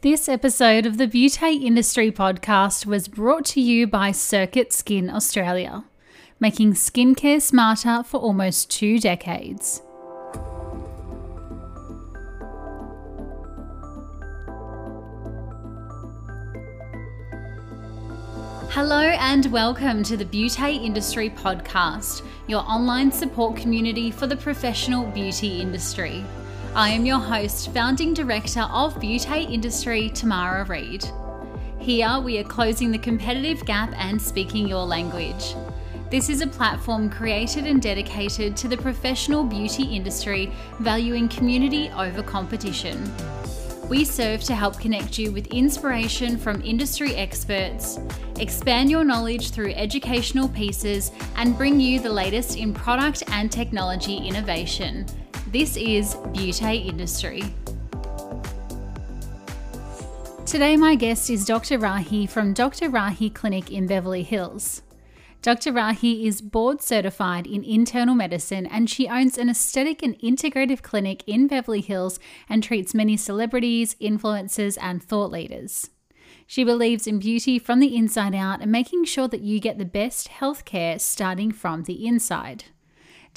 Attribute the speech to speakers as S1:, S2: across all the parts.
S1: This episode of the Beauty Industry podcast was brought to you by Sircuit Skin Australia, making skincare smarter for almost two decades. Hello and welcome to the Beauty Industry podcast, your online support community for the professional beauty industry. I am your host, founding director of Beauty Industry, Tamara Reid. Here we are closing the competitive gap and speaking your language. This is a platform created and dedicated to the professional beauty industry, valuing community over competition. We serve to help connect you with inspiration from industry experts, expand your knowledge through educational pieces, and bring you the latest in product and technology innovation. This is Beauty Industry. Today, my guest is Dr. Rahi from Dr. Rahi Clinic in Beverly Hills. Dr. Rahi is board certified in internal medicine and she owns an aesthetic and integrative clinic in Beverly Hills and treats many celebrities, influencers, and thought leaders. She believes in beauty from the inside out and making sure that you get the best healthcare starting from the inside.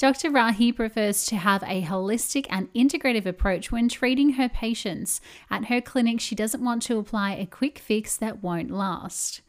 S1: Dr. Rahi prefers to have a holistic and integrative approach when treating her patients. At her clinic, she doesn't want to apply a quick fix that won't last.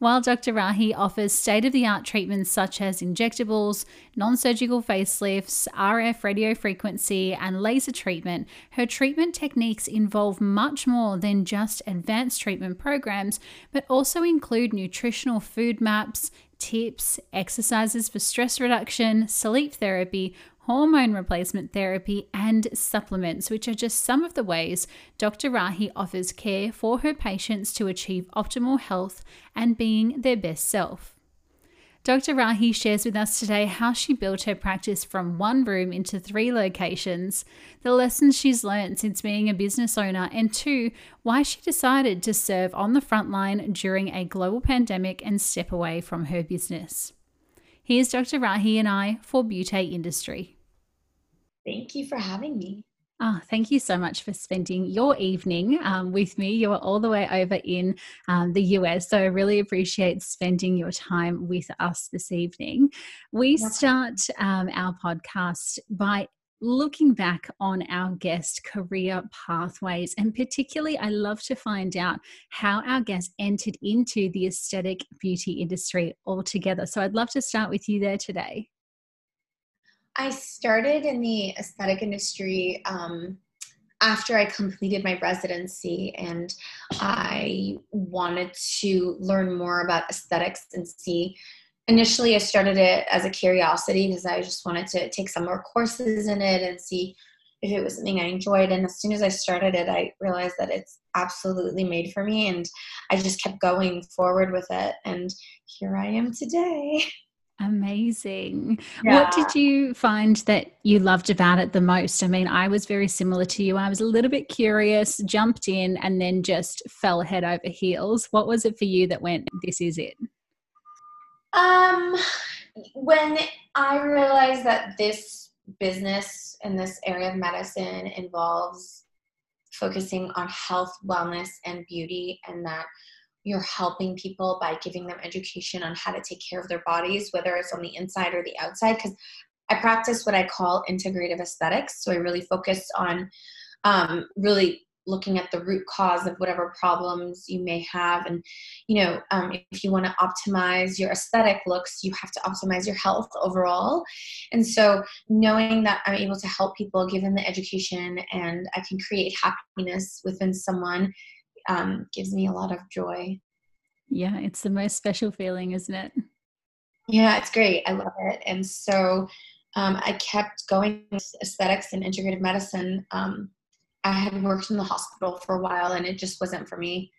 S1: While Dr. Rahi offers state of the art treatments such as injectables, non surgical facelifts, RF radiofrequency, and laser treatment, her treatment techniques involve much more than just advanced treatment programs, but also include nutritional food maps, tips, exercises for stress reduction, sleep therapy, hormone replacement therapy, and supplements, which are just some of the ways Dr. Rahi offers care for her patients to achieve optimal health and being their best self. Dr. Rahi shares with us today how she built her practice from one room into three locations, the lessons she's learned since being a business owner, and two, why she decided to serve on the front line during a global pandemic and step away from her business. Here's Dr. Rahi and I for Beauty Industry.
S2: Thank you for having me.
S1: Oh, thank you so much for spending your evening um, with me. You are all the way over in um, the US, so I really appreciate spending your time with us this evening. We start um, our podcast by looking back on our guest career pathways, and particularly, I love to find out how our guest entered into the aesthetic beauty industry altogether. So I'd love to start with you there today.
S2: I started in the aesthetic industry um, after I completed my residency, and I wanted to learn more about aesthetics and see. Initially, I started it as a curiosity because I just wanted to take some more courses in it and see if it was something I enjoyed. And as soon as I started it, I realized that it's absolutely made for me, and I just kept going forward with it. And here I am today.
S1: Amazing. Yeah. What did you find that you loved about it the most? I mean, I was very similar to you. I was a little bit curious, jumped in, and then just fell head over heels. What was it for you that went, this is it?
S2: Um, when I realized that this business in this area of medicine involves focusing on health, wellness, and beauty, and that you're helping people by giving them education on how to take care of their bodies, whether it's on the inside or the outside. Because I practice what I call integrative aesthetics. So I really focus on um, really looking at the root cause of whatever problems you may have. And, you know, um, if you want to optimize your aesthetic looks, you have to optimize your health overall. And so knowing that I'm able to help people, give them the education, and I can create happiness within someone um, gives me a lot of joy.
S1: Yeah, it's the most special feeling, isn't it?
S2: Yeah, it's great. I love it. And so um, I kept going with aesthetics and integrative medicine. Um, I had worked in the hospital for a while and it just wasn't for me.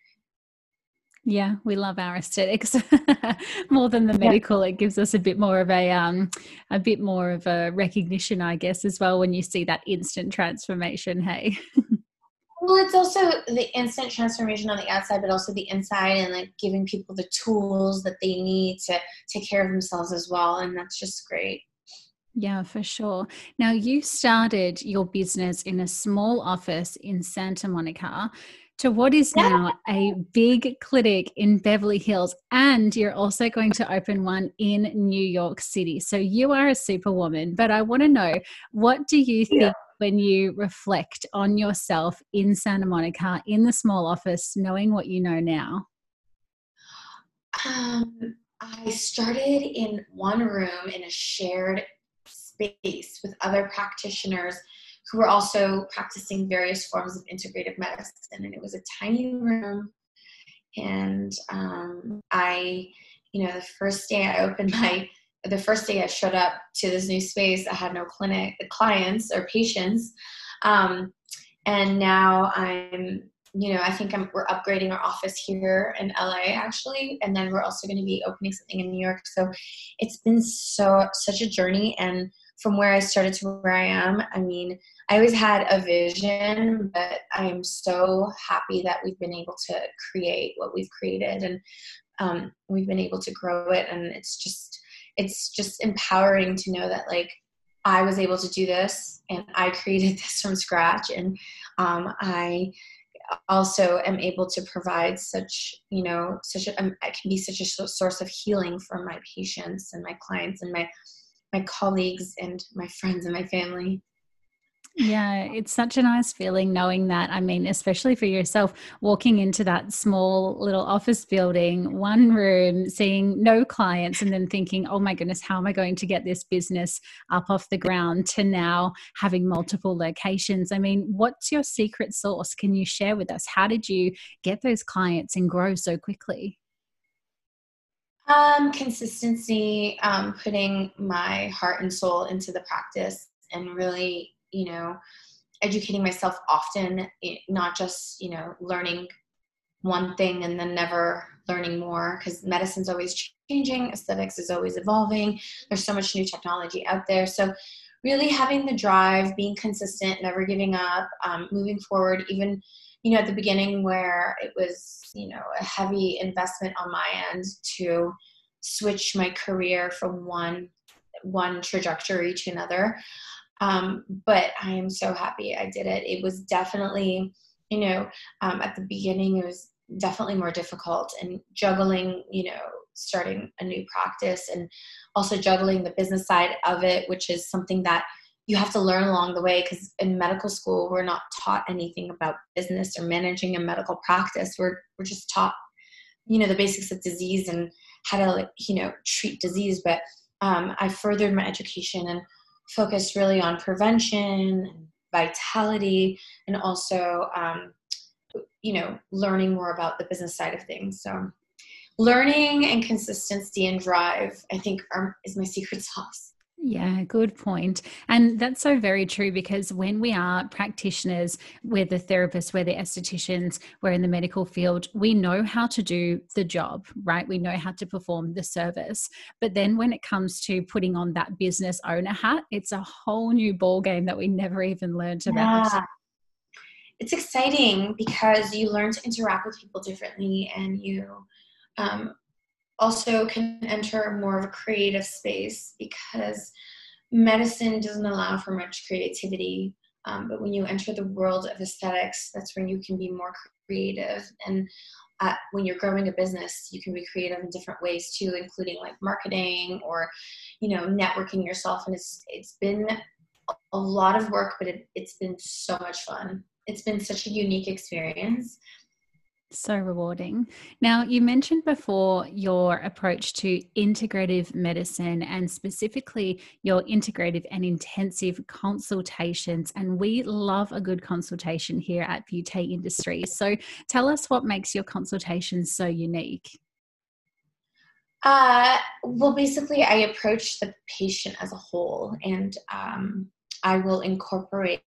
S1: Yeah, we love our aesthetics more than the medical. It gives us a bit more of a um, a bit more of a recognition, I guess, as well when you see that instant transformation. Hey.
S2: Well, it's also the instant transformation on the outside, but also the inside, and like giving people the tools that they need to take care of themselves as well. And that's just great.
S1: Yeah, for sure. Now, you started your business in a small office in Santa Monica. to what is yeah. now a big clinic in Beverly Hills. And you're also going to open one in New York City. So you are a superwoman. But I want to know what do you think? Yeah. When you reflect on yourself in Santa Monica, in the small office, knowing what you know now?
S2: Um, I started in one room in a shared space with other practitioners who were also practicing various forms of integrative medicine. And it was a tiny room. And um, I, you know, the first day I opened my, the first day I showed up to this new space, I had no clinic clients or patients. Um, and now I'm you know, I think I'm, we're upgrading our office here in LA actually, and then we're also going to be opening something in New York. So it's been so such a journey, and from where I started to where I am, I mean, I always had a vision, but I am so happy that we've been able to create what we've created, and um, we've been able to grow it, and it's just it's just empowering to know that like I was able to do this and I created this from scratch. And um, I also am able to provide such you know such a um, I can be such a source of healing for my patients and my clients and my my colleagues and my friends and my family
S1: yeah, it's such a nice feeling knowing that. I mean, especially for yourself, walking into that small little office building, one room, seeing no clients, and then thinking, oh my goodness, how am I going to get this business up off the ground to now having multiple locations? I mean, what's your secret sauce? Can you share with us? How did you get those clients and grow so quickly?
S2: Um, consistency, um, putting my heart and soul into the practice and really you know educating myself often not just you know learning one thing and then never learning more because medicine's always changing aesthetics is always evolving there's so much new technology out there. So really having the drive being consistent never giving up um, moving forward even you know at the beginning where it was you know a heavy investment on my end to switch my career from one one trajectory to another um, but I am so happy I did it. It was definitely, you know, um, at the beginning, it was definitely more difficult and juggling, you know, starting a new practice and also juggling the business side of it, which is something that you have to learn along the way because in medical school we're not taught anything about business or managing a medical practice we're we're just taught you know the basics of disease and how to you know treat disease but um, i furthered my education and focused really on prevention, vitality, and also, um, you know, learning more about the business side of things. So, learning and consistency and drive, I think, are, is my secret sauce.
S1: Yeah, good point. And that's so very true because when we are practitioners, we're the therapists, we're the estheticians, we're in the medical field, we know how to do the job, right? We know how to perform the service. But then when it comes to putting on that business owner hat, it's a whole new ball game that we never even learned about. Yeah.
S2: It's exciting because you learn to interact with people differently and you um, also can enter more of a creative space because medicine doesn't allow for much creativity. Um, but when you enter the world of aesthetics, that's when you can be more creative. And uh, when you're growing a business, you can be creative in different ways too, including like marketing or, you know, networking yourself. And it's it's been a lot of work, but it, it's been so much fun. It's been such a unique experience.
S1: So rewarding. Now, you mentioned before your approach to integrative medicine and specifically your integrative and intensive consultations. And we love a good consultation here at Beauty Industries. So tell us what makes your consultations so unique.
S2: Uh, well, basically, I approach the patient as a whole and um, I will incorporate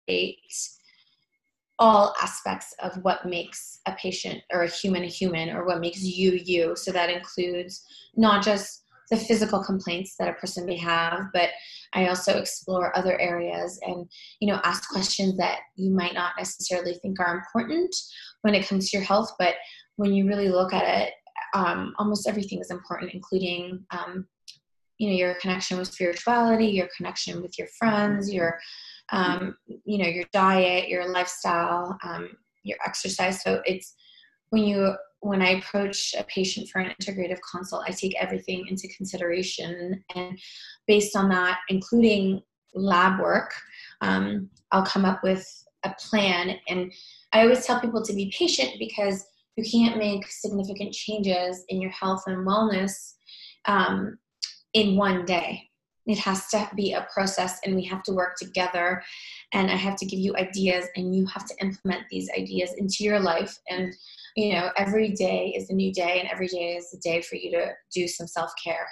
S2: all aspects of what makes a patient or a human a human or what makes you you. So that includes not just the physical complaints that a person may have, but I also explore other areas and you know ask questions that you might not necessarily think are important when it comes to your health, but when you really look at it, um, almost everything is important, including um, you know your connection with spirituality, your connection with your friends, your um, you know your diet your lifestyle um, your exercise. So it's when you when I approach a patient for an integrative consult, I take everything into consideration, and based on that, including lab work, um, I'll come up with a plan. And I always tell people to be patient because you can't make significant changes in your health and wellness um, in one day. It has to be a process, and we have to work together. And I have to give you ideas, and you have to implement these ideas into your life. And you know, every day is a new day, and every day is a day for you to do some self care.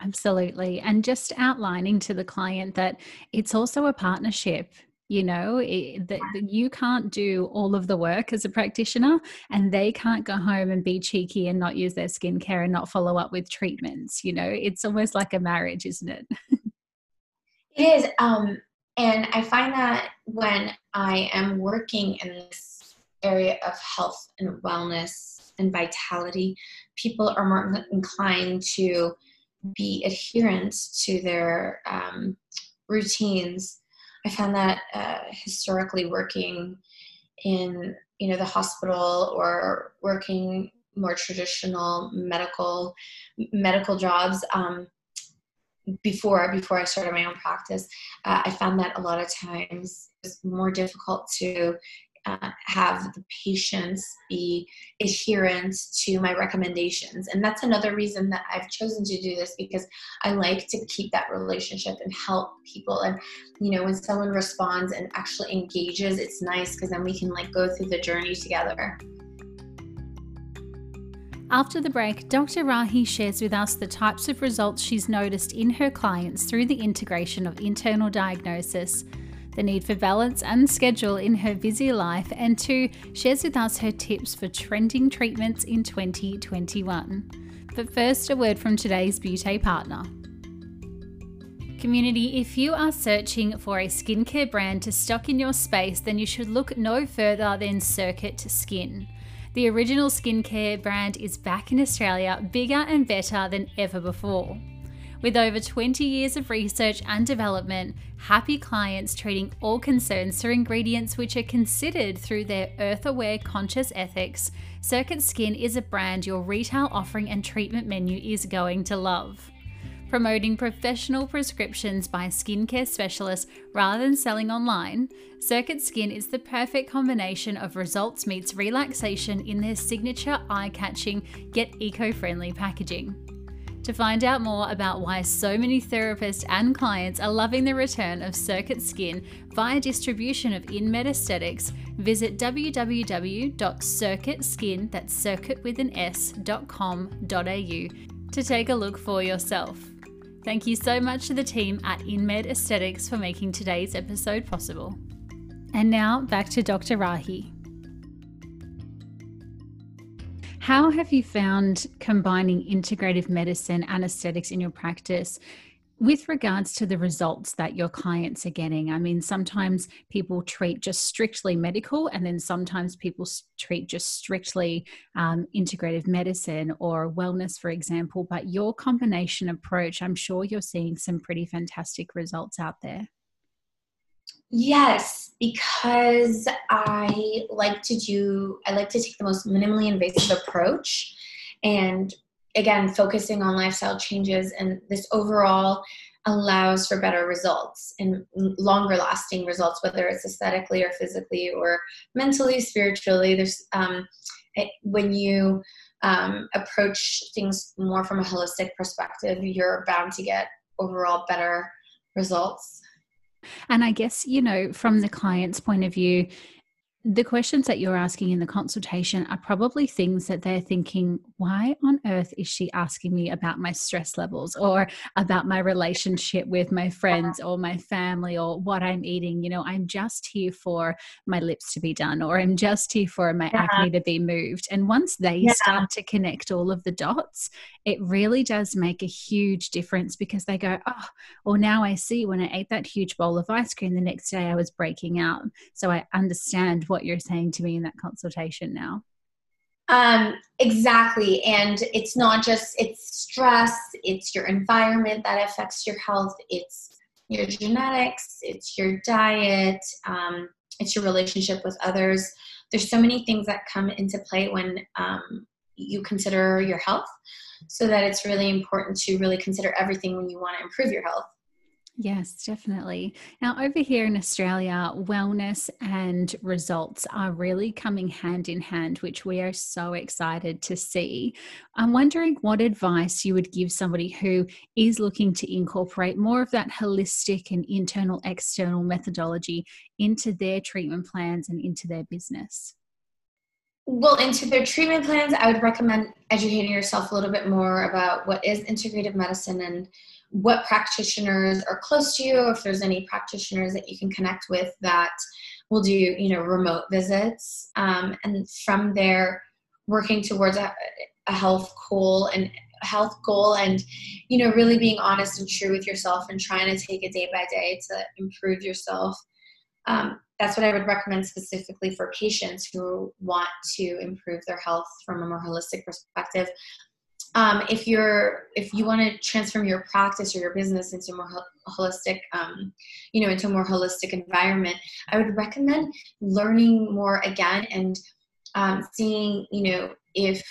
S1: Absolutely. And just outlining to the client that it's also a partnership you know that you can't do all of the work as a practitioner and they can't go home and be cheeky and not use their skincare and not follow up with treatments you know it's almost like a marriage isn't it
S2: it is um and i find that when i am working in this area of health and wellness and vitality people are more inclined to be adherent to their um, routines. I found that uh, historically working in you know the hospital or working more traditional medical medical jobs um, before before I started my own practice, uh, I found that a lot of times it was more difficult to uh, have the patients be adherent to my recommendations. And that's another reason that I've chosen to do this because I like to keep that relationship and help people. And, you know, when someone responds and actually engages, it's nice because then we can like go through the journey together.
S1: After the break, Dr. Rahi shares with us the types of results she's noticed in her clients through the integration of internal diagnosis the need for balance and schedule in her busy life, and two, shares with us her tips for trending treatments in 2021. But first, a word from today's beauty partner. Community, if you are searching for a skincare brand to stock in your space, then you should look no further than Sircuit Skin. The original skincare brand is back in Australia, bigger and better than ever before. With over 20 years of research and development, happy clients treating all concerns through ingredients which are considered through their earth aware conscious ethics, Sircuit Skin is a brand your retail offering and treatment menu is going to love. Promoting professional prescriptions by skincare specialists rather than selling online, Sircuit Skin is the perfect combination of results meets relaxation in their signature eye catching yet eco friendly packaging. To find out more about why so many therapists and clients are loving the return of Sircuit Skin via distribution of InMed Aesthetics, visit www.sircuitskin, that's circuit with an s.com.au to take a look for yourself. Thank you so much to the team at InMed Aesthetics for making today's episode possible. And now back to Dr. Rahi. How have you found combining integrative medicine and aesthetics in your practice with regards to the results that your clients are getting? I mean, sometimes people treat just strictly medical, and then sometimes people treat just strictly um, integrative medicine or wellness, for example. But your combination approach, I'm sure you're seeing some pretty fantastic results out there.
S2: Yes, because I like to do, I like to take the most minimally invasive approach and again, focusing on lifestyle changes and this overall allows for better results and longer lasting results, whether it's aesthetically or physically or mentally, spiritually. There's, um, it, when you um, approach things more from a holistic perspective, you're bound to get overall better results.
S1: And I guess, you know, from the client's point of view, the questions that you're asking in the consultation are probably things that they're thinking, why on earth is she asking me about my stress levels or about my relationship with my friends uh-huh. or my family or what I'm eating? You know, I'm just here for my lips to be done or I'm just here for my yeah. acne to be moved. And once they yeah. start to connect all of the dots, it really does make a huge difference because they go, oh, well, now I see when I ate that huge bowl of ice cream the next day, I was breaking out. So I understand what you're saying to me in that consultation now.
S2: Um, exactly. And it's not just, it's stress, it's your environment that affects your health, it's your genetics, it's your diet, um, it's your relationship with others. there's so many things that come into play when um, you consider your health so that it's really important to really consider everything when you want to improve your health
S1: Yes, definitely. Now, over here in Australia, wellness and results are really coming hand in hand, which we are so excited to see. I'm wondering what advice you would give somebody who is looking to incorporate more of that holistic and internal external methodology into their treatment plans and into their business.
S2: Well, into their treatment plans, I would recommend educating yourself a little bit more about what is integrative medicine and what practitioners are close to you, if there's any practitioners that you can connect with that will do, you know, remote visits. Um, and from there, working towards a, a health goal and health goal and you know really being honest and true with yourself and trying to take it day by day to improve yourself um, that's what i would recommend specifically for patients who want to improve their health from a more holistic perspective um, if you're if you want to transform your practice or your business into more holistic um, you know into a more holistic environment i would recommend learning more again and um, seeing you know if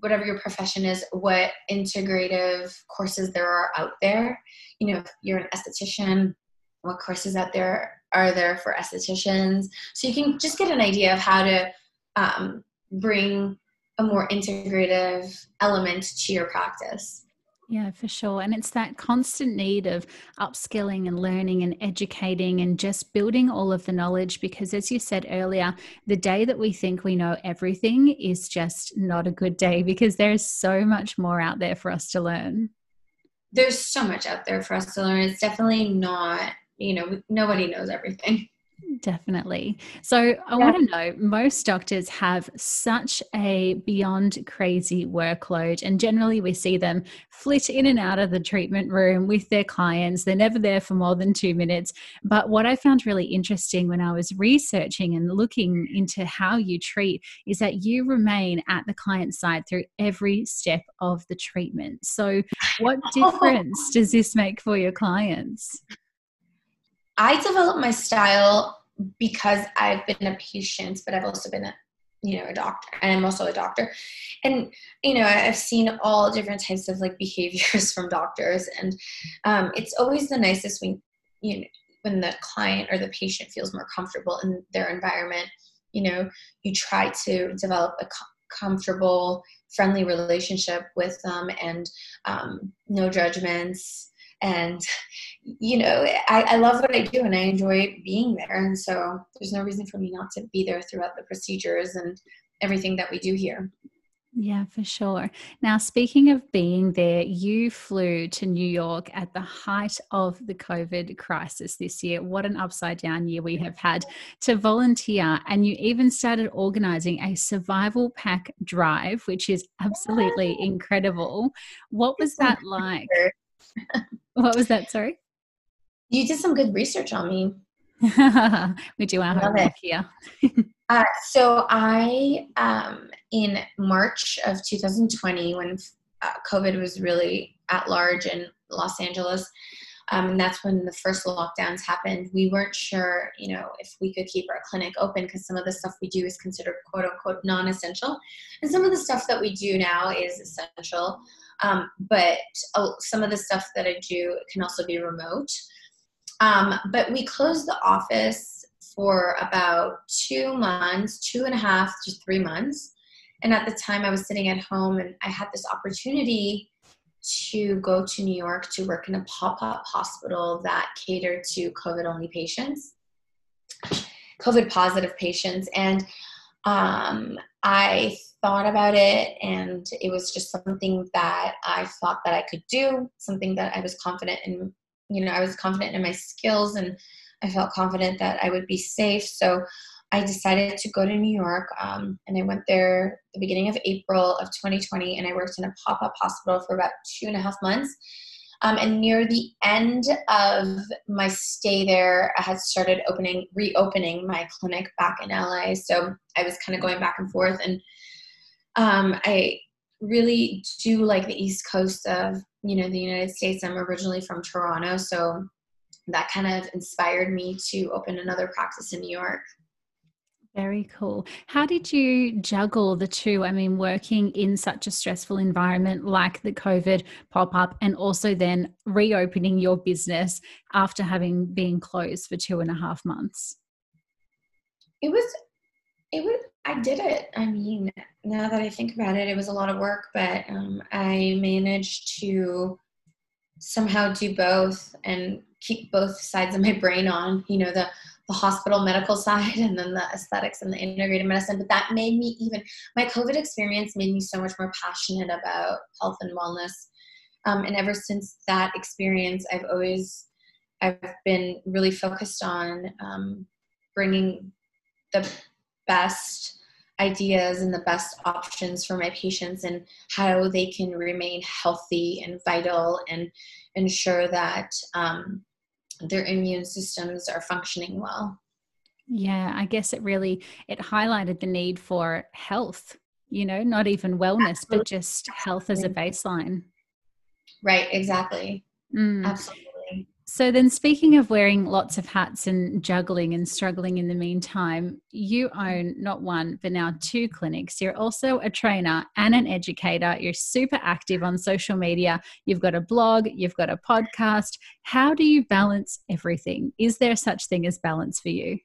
S2: whatever your profession is what integrative courses there are out there. You know if you're an esthetician what courses out there are there for estheticians? So you can just get an idea of how to um, bring a more integrative element to your practice.
S1: Yeah, for sure. And it's that constant need of upskilling and learning and educating and just building all of the knowledge. Because, as you said earlier, the day that we think we know everything is just not a good day because there's so much more out there for us to learn.
S2: There's so much out there for us to learn. It's definitely not, you know, nobody knows everything.
S1: Definitely. So I yeah. want to know most doctors have such a beyond crazy workload, and generally we see them flit in and out of the treatment room with their clients. They're never there for more than two minutes. But what I found really interesting when I was researching and looking into how you treat is that you remain at the client side through every step of the treatment. So, what oh. difference does this make for your clients?
S2: I developed my style because I've been a patient, but I've also been a you know a doctor and i'm also a doctor. And you know i've seen all different types of like behaviors from doctors and um, it's always the nicest when you know when the client or the patient feels more comfortable in their environment. You know you try to develop a comfortable friendly relationship with them and um, no judgments and you know I, I love what i do and i enjoy being there and so there's no reason for me not to be there throughout the procedures and everything that we do here
S1: yeah, for sure. Now, speaking of being there, you flew to New York at the height of the COVID crisis this year. What an upside down year we have had to volunteer. And you even started organizing a survival pack drive, which is absolutely incredible. What was that like? what was that? Sorry.
S2: You did some good research on me.
S1: we do our homework here.
S2: uh, so I, um, in March of 2020, when uh, COVID was really at large in Los Angeles, um, and that's when the first lockdowns happened. We weren't sure, you know, if we could keep our clinic open because some of the stuff we do is considered quote unquote non-essential, and some of the stuff that we do now is essential. Um, but uh, some of the stuff that I do can also be remote. Um, but we closed the office for about two months, two and a half to three months. And at the time, I was sitting at home and I had this opportunity to go to New York to work in a pop up hospital that catered to COVID only patients, COVID positive patients. And um, I thought about it and it was just something that I thought that I could do, something that I was confident in, you know, I was confident in my skills and I felt confident that I would be safe. So I decided to go to New York um, and I went there the beginning of April of 2020 and I worked in a pop up hospital for about two and a half months. Um, and near the end of my stay there, I had started opening, reopening my clinic back in LA. So I was kind of going back and forth and um, I really do like the East Coast of you know the United States. I'm originally from Toronto, so that kind of inspired me to open another practice in New York.
S1: Very cool. How did you juggle the two? I mean, working in such a stressful environment like the COVID pop up, and also then reopening your business after having been closed for two and a half months?
S2: It was, it was, I did it. I mean, now that I think about it, it was a lot of work, but um, I managed to somehow do both and keep both sides of my brain on. You know, the the hospital medical side and then the aesthetics and the integrated medicine. But that made me even, my COVID experience made me so much more passionate about health and wellness. Um, and ever since that experience, I've always, I've been really focused on um, bringing the best ideas and the best options for my patients and how they can remain healthy and vital and ensure that um, their immune systems are functioning well.
S1: Yeah i guess it really it highlighted the need for health you know not even wellness absolutely. but just health as a baseline.
S2: Right exactly. Mm. absolutely
S1: so then speaking of wearing lots of hats and juggling and struggling in the meantime you own not one but now two clinics. You're also a trainer and an educator. You're super active on social media. You've got a blog you've got a podcast. How do you balance everything? Is there such thing as balance for you?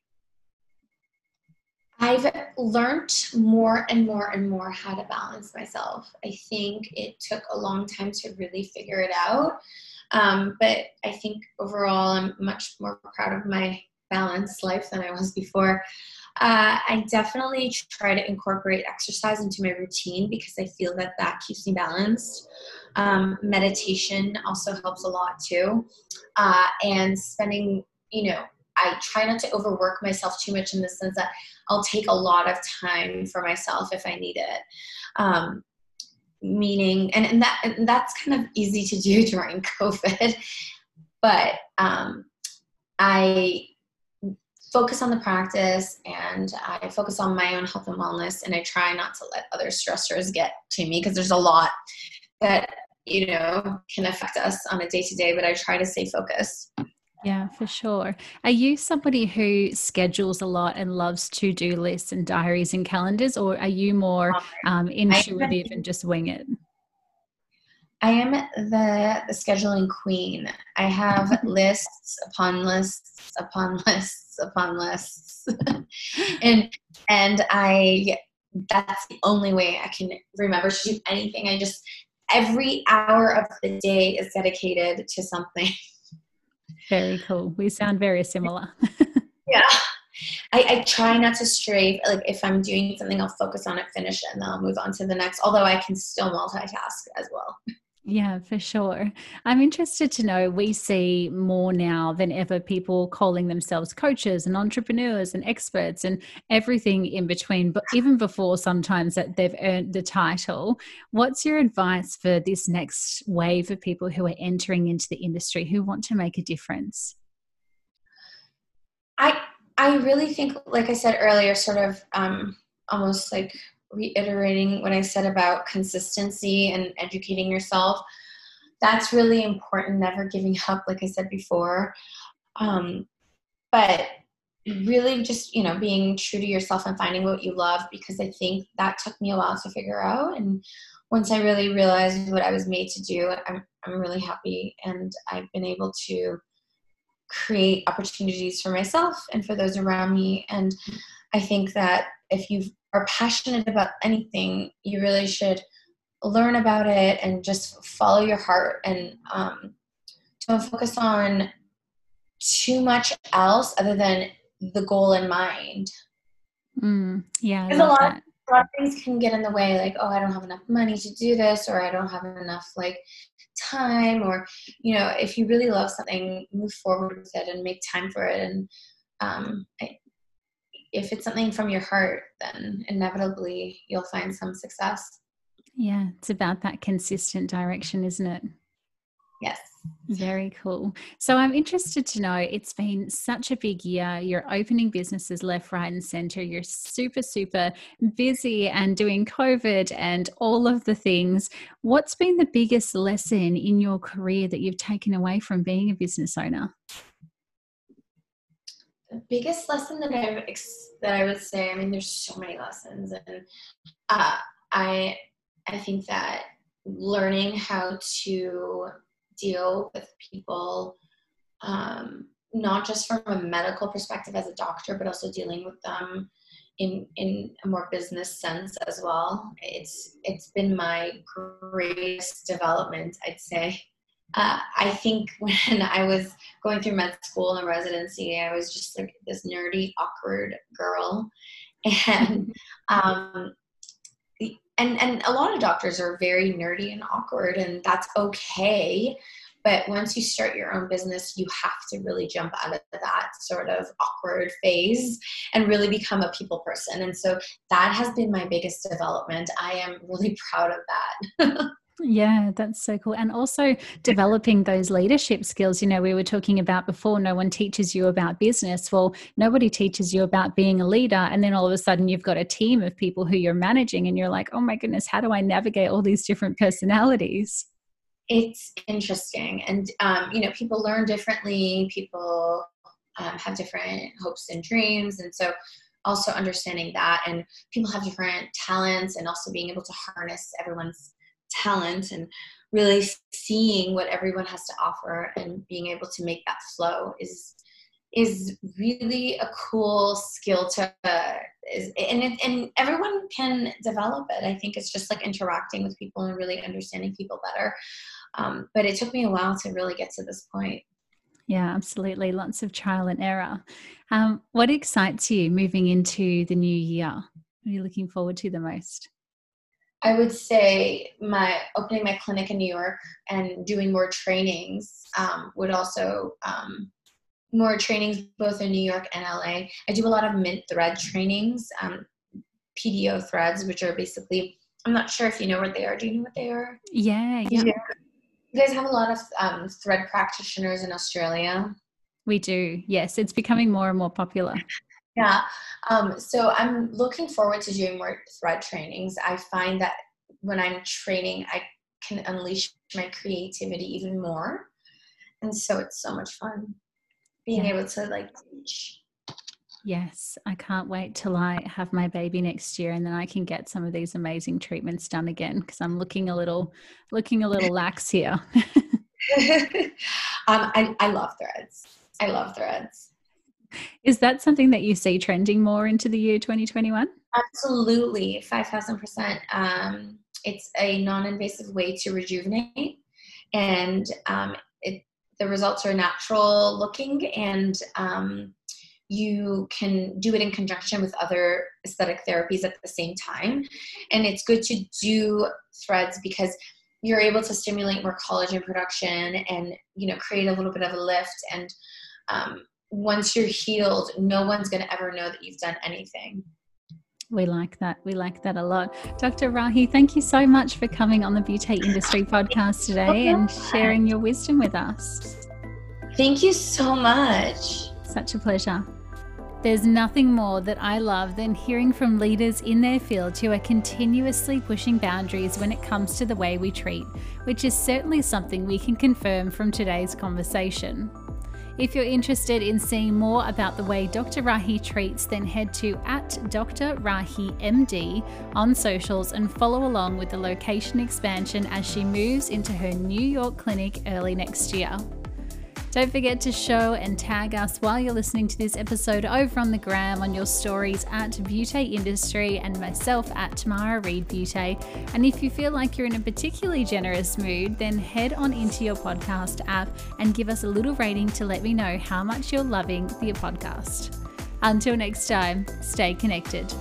S2: I've learned more and more and more how to balance myself. I think it took a long time to really figure it out. Um, but I think overall, I'm much more proud of my balanced life than I was before. Uh, I definitely try to incorporate exercise into my routine because I feel that that keeps me balanced. Um, meditation also helps a lot too. Uh, and spending, you know, I try not to overwork myself too much in the sense that I'll take a lot of time for myself if I need it. Um, meaning and, and that and that's kind of easy to do during covid. But um, i focus on the practice and i focus on my own health and wellness and i try not to let other stressors get to me because there's a lot that you know can affect us on a day to day but i try to stay focused
S1: yeah, for sure. Are you somebody who schedules a lot and loves to do lists and diaries and calendars, or are you more um, intuitive and just wing it?
S2: I am the, the scheduling queen. I have lists upon lists upon lists upon lists, and and I that's the only way I can remember to do anything. I just every hour of the day is dedicated to something.
S1: Very cool. We sound very similar.
S2: yeah. I, I, try not to stray. Like if I'm doing something, I'll focus on it, finish it, and then I'll move on to the next. Although I can still multitask as well.
S1: Yeah, for sure. I'm interested to know we see more now than ever people calling themselves coaches and entrepreneurs and experts and everything in between, but even before sometimes that they've earned the title. What's your advice for this next wave of people who are entering into the industry who want to make a difference?
S2: I I really think, like I said earlier, sort of um, almost like reiterating what I said about consistency and educating yourself. That's really important, never giving up, like I said before. Um, but really just, you know, being true to yourself and finding what you love because I think that took me a while to figure out. And once I really realized what I was made to do, I'm, I'm really happy and I've been able to create opportunities for myself and for those around me. And I think that if you are passionate about anything, you really should learn about it and just follow your heart and um, don't focus on too much else other than the goal in mind.
S1: Mm, yeah,
S2: because a lot, of, a lot of things can get in the way, like oh, I don't have enough money to do this, or I don't have enough like time, or you know, if you really love something, move forward with it and make time for it. And um, I, if it's something from your heart, then inevitably you'll find some success.
S1: Yeah, it's about that consistent direction, isn't it?
S2: Yes.
S1: Very cool. So I'm interested to know it's been such a big year. You're opening businesses left, right, and center. You're super, super busy and doing COVID and all of the things. What's been the biggest lesson in your career that you've taken away from being a business owner?
S2: The biggest lesson that I've that I would say, I mean, there's so many lessons, and uh, I I think that learning how to deal with people, um, not just from a medical perspective as a doctor, but also dealing with them in in a more business sense as well. It's it's been my greatest development, I'd say. Uh, I think when I was going through med school and residency, I was just like this nerdy, awkward girl, and um, and and a lot of doctors are very nerdy and awkward, and that's okay. But once you start your own business, you have to really jump out of that sort of awkward phase and really become a people person. And so that has been my biggest development. I am really proud of that.
S1: Yeah, that's so cool. And also developing those leadership skills. You know, we were talking about before, no one teaches you about business. Well, nobody teaches you about being a leader. And then all of a sudden you've got a team of people who you're managing, and you're like, oh my goodness, how do I navigate all these different personalities?
S2: it's interesting and um, you know people learn differently people um, have different hopes and dreams and so also understanding that and people have different talents and also being able to harness everyone's talent and really seeing what everyone has to offer and being able to make that flow is is really a cool skill to uh, is, and it, and everyone can develop it. I think it's just like interacting with people and really understanding people better. Um, but it took me a while to really get to this point.
S1: Yeah absolutely. Lots of trial and error. Um, what excites you moving into the new year? What are you looking forward to the most
S2: I would say my opening my clinic in New York and doing more trainings um, would also um, more trainings both in New York and LA. I do a lot of mint thread trainings, um, PDO threads, which are basically, I'm not sure if you know what they are. Do you know what they are?
S1: Yeah, yeah.
S2: You guys have a lot of um, thread practitioners in Australia.
S1: We do, yes. It's becoming more and more popular.
S2: Yeah. Um, so I'm looking forward to doing more thread trainings. I find that when I'm training, I can unleash my creativity even more. And so it's so much fun being yeah. able to like teach.
S1: Yes, I can't wait till I have my baby next year and then I can get some of these amazing treatments done again because I'm looking a little looking a little lax here.
S2: um, I, I love threads. I love threads.
S1: Is that something that you see trending more into the year 2021?
S2: Absolutely, 5,000%. Um, it's a non invasive way to rejuvenate, and um, it, the results are natural looking, and um, you can do it in conjunction with other aesthetic therapies at the same time. And it's good to do threads because you're able to stimulate more collagen production and you know create a little bit of a lift and um, once you're healed, no one's going to ever know that you've done anything.
S1: We like that. We like that a lot. Dr. Rahi, thank you so much for coming on the Beauty Industry podcast today and sharing your wisdom with us.
S2: Thank you so much.
S1: Such a pleasure. There's nothing more that I love than hearing from leaders in their field who are continuously pushing boundaries when it comes to the way we treat, which is certainly something we can confirm from today's conversation. If you're interested in seeing more about the way Dr. Rahi treats, then head to at Dr. Rahi MD on socials and follow along with the location expansion as she moves into her New York clinic early next year. Don't forget to show and tag us while you're listening to this episode over on the gram on your stories at Beauty Industry and myself at Tamara Reed Beauty. And if you feel like you're in a particularly generous mood, then head on into your podcast app and give us a little rating to let me know how much you're loving the podcast. Until next time, stay connected.